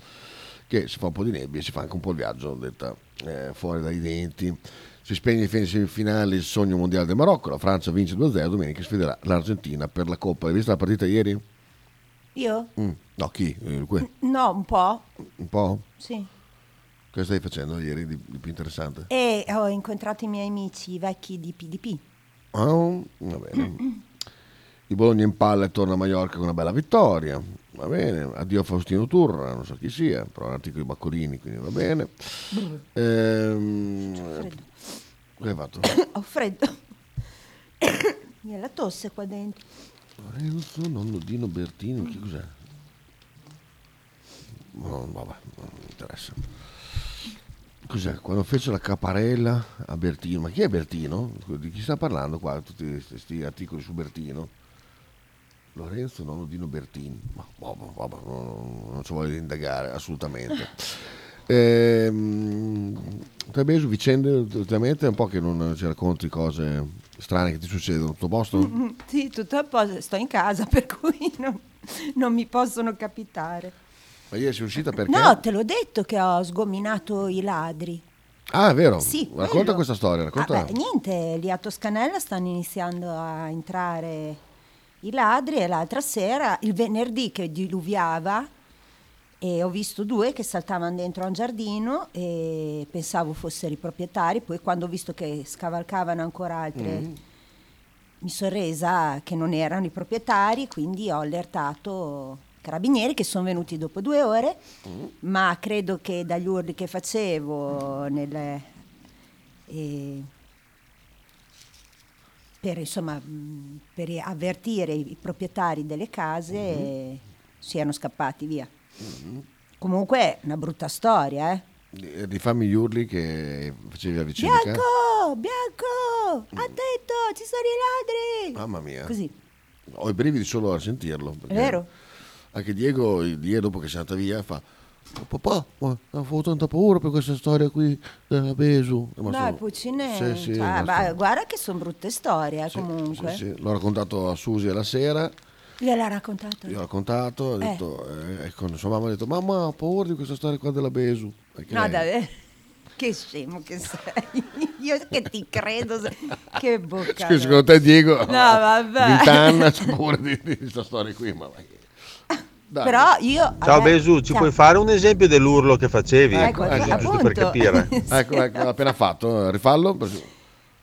che si fa un po' di nebbia e si fa anche un po' il viaggio detta, eh, fuori dai denti. Si spegne ai fine semifinali il sogno mondiale del Marocco, la Francia vince 2-0, domenica sfiderà l'Argentina per la Coppa. Hai visto la partita ieri? Io? Mm, No, chi? Eh, No, un po'. Un po'? Sì. Cosa stai facendo ieri di, di più interessante? E ho incontrato i miei amici, vecchi di PDP. Ah, va bene. Il Bologna in palla e torna a Mallorca con una bella vittoria. Va bene. Addio a Faustino Turra, non so chi sia, però è un articolo di Baccolini, quindi va bene. Ehm, cosa hai fatto? Ho freddo. Mi è la tosse qua dentro. Lorenzo, nonno Dino Bertini, che cos'è? No, vabbè, non mi interessa. Cos'è? Quando fece la caparella a Bertino, ma chi è Bertino? Di chi sta parlando qua? Tutti questi articoli su Bertino? Lorenzo, nonno Dino Bertini. Ma vabbè, vabbè, non, non ci voglio indagare assolutamente. Ehm, Trebesu, vicende ultimamente è un po' che non ci racconti cose strane che ti succedono, tutto a posto? Sì, tutto a posto. Sto in casa, per cui non, non mi possono capitare. Ma ieri sei uscita perché? No, te l'ho detto che ho sgominato i ladri. Ah, è vero? Sì, Racconta quello. questa storia, Ah, racconta. beh, niente, lì a Toscanella stanno iniziando a entrare i ladri e l'altra sera, il venerdì che diluviava, e ho visto due che saltavano dentro a un giardino e pensavo fossero i proprietari, poi quando ho visto che scavalcavano ancora altre, Mm. mi sono resa che non erano i proprietari, quindi ho allertato i carabinieri che sono venuti dopo due ore, Mm. ma credo che dagli urli che facevo nelle, eh, per, insomma, per avvertire i proprietari delle case Mm-hmm. siano scappati via. Comunque è una brutta storia, eh. Rifammi gli urli che facevi la vicenda. di casa. Bianco! Bianco! Attento, ci sono i ladri! Mamma mia. Così. Ho i brividi solo a sentirlo. È vero? Anche Diego, ieri dopo che sei andata via, fa... "Oh, papà, ma avevo tanta paura per questa storia qui della Besu. Rimasto- Dai, Puccine, Sì, sì, cioè, rimasto- beh, guarda che sono brutte storie eh, comunque. Sì, sì. L'ho raccontato a Susi alla sera, Gliel'ha raccontato? io ho raccontato, ho Eh. detto, eh, ecco, sua mamma ha detto, mamma ho paura di questa storia qua della Besu. Perché No, lei- davvero. Che scemo che sei. Io che ti credo. se- Che bocca. Scusa, secondo te Diego, No, vabbè. vent'anni, c'ha paura di, di questa storia qui, ma vai. Dai. Però io... Ciao vabbè, Besu, ci ciao. puoi fare un esempio dell'urlo che facevi? Ecco, Giusto appunto. per capire. Ecco, ecco, appena fatto, rifallo. perché-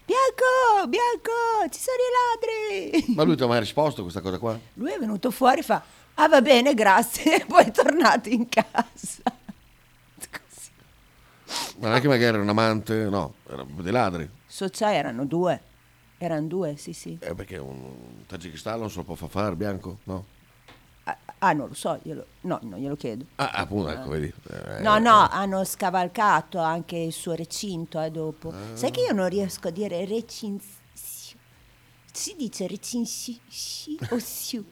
Bianco, Bianco, ci sono i ladri. Ma lui ti ha mai risposto a questa cosa qua? Lui è venuto fuori e fa, ah va bene, grazie, e poi è tornato in casa. Ma non è che magari era un amante, no, erano dei ladri. Socia erano due, erano due, sì sì. Eh, perché un Tagikistan non se lo può far fare, bianco? No? Ah, ah, non lo so, glielo, no, non glielo chiedo. Ah, appunto, ecco, vedi. Eh, No, no, hanno scavalcato anche il suo recinto eh, dopo. Sai che io non riesco a dire recinzio. Si dice recinzio o siu.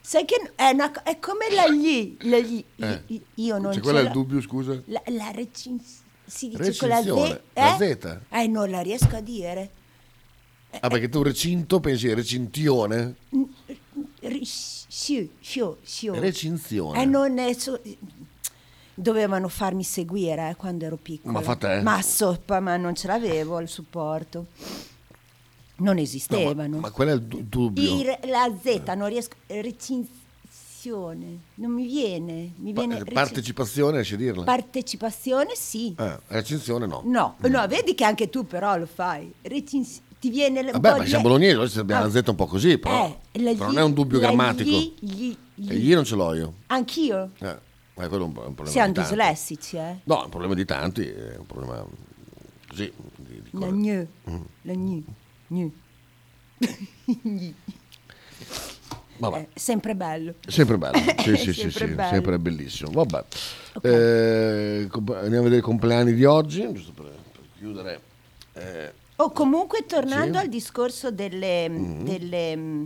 Sai che è, una è come la gli, la gli- Eh. gli- io non C'è ce quello è il dubbio, scusa? La, la recinzio. Si dice con la Z. Eh? la Z? Eh, non la riesco a dire. Ah, perché tu recinto pensi recintione? Siu, siu. Recinzione. Eh, non è so- Dovevano farmi seguire eh, quando ero piccola. Ma fa te? Ma soppa, ma non ce l'avevo il supporto. Non esistevano. Ma quello è il du- dubbio. Il- la Z non riesco. Recinzione. Non mi viene. Mi Pa- viene eh, recin- partecipazione, riesci a dirla? partecipazione, sì. Eh, recinzione no. No, no, vedi che anche tu però lo fai. Recins- ti viene Vabbè, ma siamo bolognesi, oggi abbiamo Ah. la Z un po' così, però. Eh, la non è un dubbio grammatico. gli- gli- gli- E gli non ce l'ho io. Anch'io. Eh, ma quello è un, problema Siamo di dislessici, eh. No, è un problema di tanti, è un problema così. di- di La gnu, Mm. la gnu, gnu. Vabbè. È sempre bello. Sempre bello, sì, sì, Sempre sì, bello. sempre bellissimo. Vabbè. Eh, comp- andiamo a vedere i compleanni di oggi, giusto per, per chiudere. Eh, O comunque tornando Sì. al discorso delle, Mhm. delle, mm,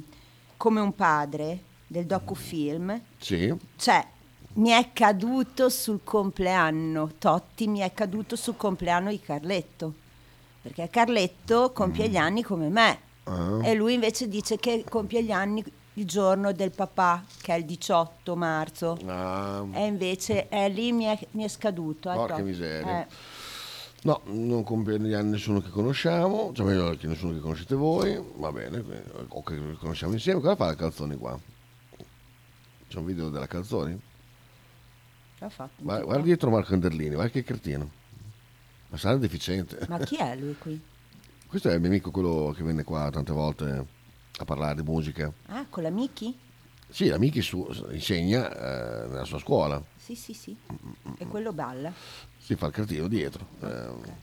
come un padre del docufilm, sì, cioè mi è caduto sul compleanno, Totti mi è caduto sul compleanno di Carletto, perché Carletto compie gli anni come me Ah. e lui invece dice che compie gli anni il giorno del papà, che è il 18 marzo. Ah, E invece è lì mi è, mi è scaduto. eh, Porca miseria. Eh. No, non anni nessuno che conosciamo, cioè meglio che nessuno che conoscete voi, va bene, quindi- o che conosciamo insieme. Cosa fa la calzoni qua? C'è un video della calzoni? L'ha fatto. Guarda, guarda dietro Marco Anderlini, guarda che cretino. Ma sarà deficiente. Ma chi è lui qui? Questo è il mio amico, quello che venne qua tante volte a parlare di musica. Ah, con la Miki? Sì, la Miki insegna eh, nella sua scuola. Sì, sì, sì. E quello balla. Si fa il cretino dietro. Eh,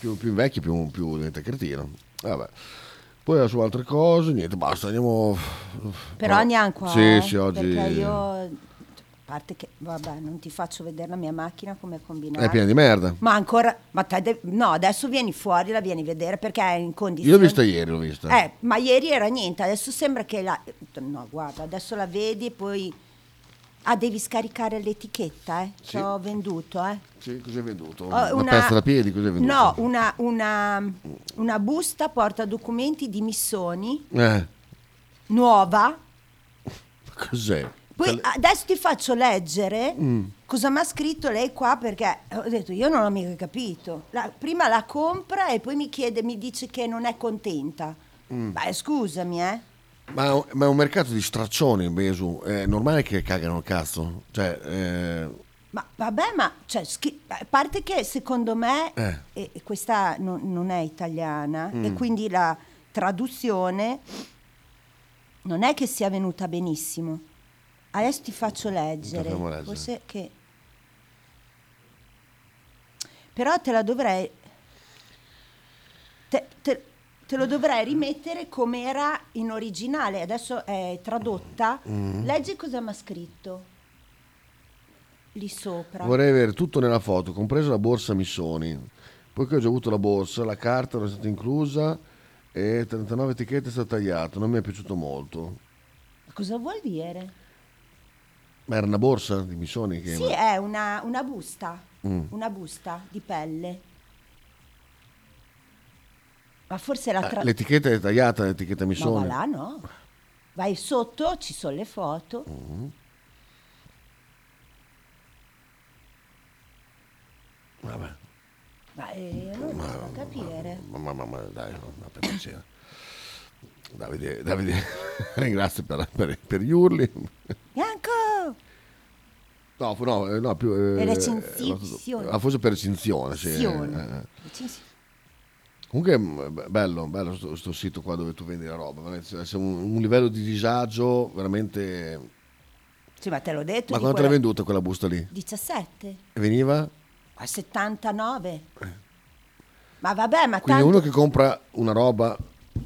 più, più invecchi, più, più diventa cretino. Vabbè. Poi su altre cose, niente, basta, andiamo... Però andiamo qua. Sì, eh, sì, oggi... Io... A parte che, vabbè, non ti faccio vedere la mia macchina come è combinata. È piena di merda. Ma ancora... Ma te de- no, adesso vieni fuori, la vieni a vedere perché è in Io condizione... l'ho vista ieri, l'ho vista. Eh, ma ieri era niente, adesso sembra che la... No, guarda, adesso la vedi e poi... Ah, devi scaricare l'etichetta, eh? Sì. Ho venduto, eh? Sì, cos'hai venduto? Ho Una, pezza da piedi, cos'hai venduto? No, una, una, una busta porta documenti di Missoni, Eh, nuova. cos'è? Poi adesso ti faccio leggere Mm. cosa mi ha scritto lei qua perché ho detto io non ho mica capito. La- prima la compra e poi mi chiede, mi dice che non è contenta. Mm. Beh, scusami, eh. Ma, ma è un mercato di straccioni, Besu. È normale che cagano il cazzo. Cioè, eh, Ma vabbè, ma cioè, schi- a parte che secondo me Eh. e- e questa non, non è italiana Mm. e quindi la traduzione non è che sia venuta benissimo. Adesso ti faccio leggere. Facciamo leggere. Forse che... Però te la dovrei... Te, te- te lo dovrei rimettere come era in originale. Adesso è tradotta. Mm. Leggi cosa mi ha scritto. Lì sopra. vorrei avere tutto nella foto, compresa la borsa Missoni. Poiché ho già avuto la borsa, la carta non è stata inclusa e 39 etichette è stata tagliata. Non mi è piaciuto molto. Cosa vuol dire? Ma era una borsa di Missoni? Che Sì, è una, una busta, Mm. una busta di pelle. Ma forse la Ah, tra... L'etichetta è tagliata, l'etichetta Ma va Missoni. là, no? Vai sotto, ci sono le foto. Mm. Vabbè. Ma eh, non riesco a capire. Ma, ma, ma, ma dai, no, no, per piacere. Davide, Davide ringrazio per, per- per gli urli. Bianco! No, no, eh, no più... eh, Per recensione. ah, forse per recinzione, sì. Recensione. Eh, eh. Comunque è bello, bello sto, sto sito qua dove tu vendi la roba, essere un, un livello di disagio veramente... Sì, ma te l'ho detto. Ma quanto quella- l'hai venduta quella busta lì? 17. E veniva? A 79. Ma vabbè, ma Quindi tanto... uno che compra una roba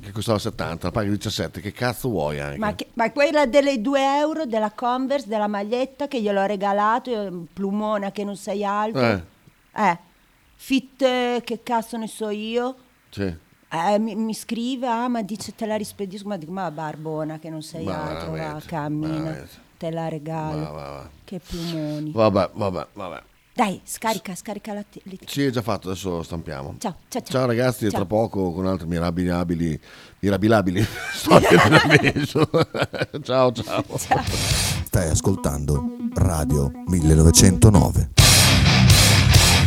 che costava 70, la paghi 17, che cazzo vuoi anche? Ma, che- ma quella delle 2 euro della Converse, della maglietta che gliel'ho regalato, io, plumona che non sei alto. Eh. Eh, fit eh, che cazzo ne so io. Sì. Eh, mi, mi scrive, ah ma dice te la rispedisco, ma dico ma barbona che non sei Ma altro, va, cammina, veramente. te la regalo. Va, va. Che plumoni. Vabbè, vabbè, vabbè. Dai, scarica, scarica la t- Sì, è già fatto, adesso stampiamo. Ciao, ciao, ciao. Ciao ragazzi, Ciao. tra poco con altre mirabilabili, mirabilabili storie dell'avviso. ciao, ciao. Stai ascoltando Radio 1909.